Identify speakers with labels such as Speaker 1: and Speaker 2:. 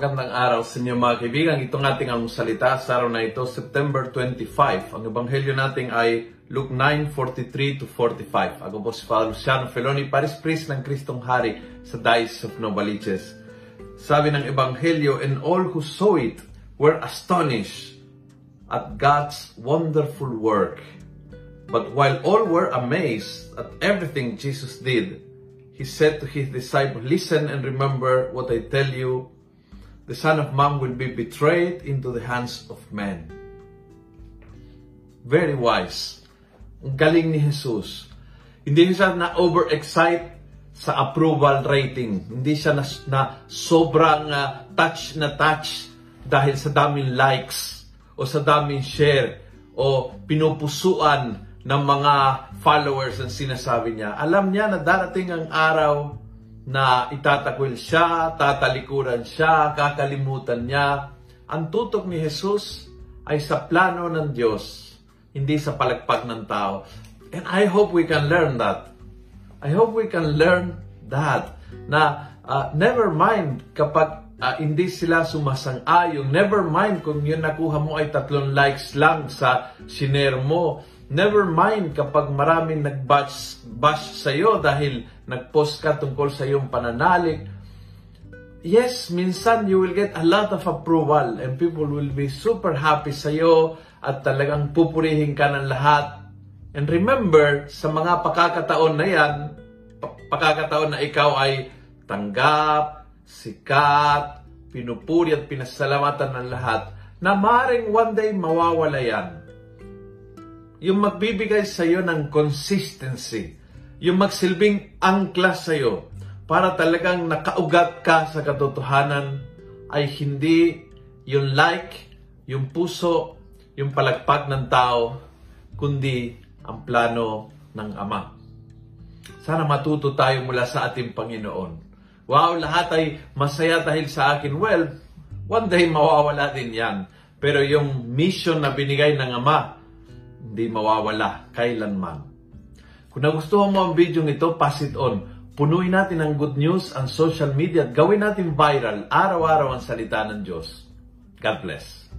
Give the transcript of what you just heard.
Speaker 1: Magandang araw sa inyo mga kaibigan. Itong ating ang salita sa araw na ito, September 25. Ang ebanghelyo natin ay Luke 9:43 to 45. Ako po si Father Luciano Feloni, Paris Priest ng Kristong Hari sa Diocese of Novaliches. Sabi ng ebanghelyo, and all who saw it were astonished at God's wonderful work. But while all were amazed at everything Jesus did, he said to his disciples, Listen and remember what I tell you the Son of Man will be betrayed into the hands of men. Very wise. Ang galing ni Jesus. Hindi siya na overexcite sa approval rating. Hindi siya na, na sobrang uh, touch na touch dahil sa daming likes o sa daming share o pinupusuan ng mga followers ang sinasabi niya. Alam niya na darating ang araw na itatakwil siya, tatalikuran siya, kakalimutan niya. Ang tutok ni Jesus ay sa plano ng Diyos, hindi sa palagpag ng tao. And I hope we can learn that. I hope we can learn that. Na uh, never mind kapag uh, hindi sila sumasang-ayong, never mind kung yun nakuha mo ay tatlong likes lang sa shiner mo, Never mind kapag maraming nag-bash bash sa iyo dahil nag-post ka tungkol sa iyong pananalig. Yes, minsan you will get a lot of approval and people will be super happy sa iyo at talagang pupurihin ka ng lahat. And remember, sa mga pakakataon na yan, pakakataon na ikaw ay tanggap, sikat, pinupuri at pinasalamatan ng lahat, na maring one day mawawala yan yung magbibigay sa iyo ng consistency, yung magsilbing angkla sa iyo para talagang nakaugat ka sa katotohanan ay hindi yung like, yung puso, yung palagpag ng tao, kundi ang plano ng Ama. Sana matuto tayo mula sa ating Panginoon. Wow, lahat ay masaya dahil sa akin. Well, one day mawawala din yan. Pero yung mission na binigay ng Ama, hindi mawawala kailanman. Kung nagustuhan mo ang video ito, pass it on. Punuin natin ang good news ang social media at gawin natin viral araw-araw ang salita ng Diyos. God bless.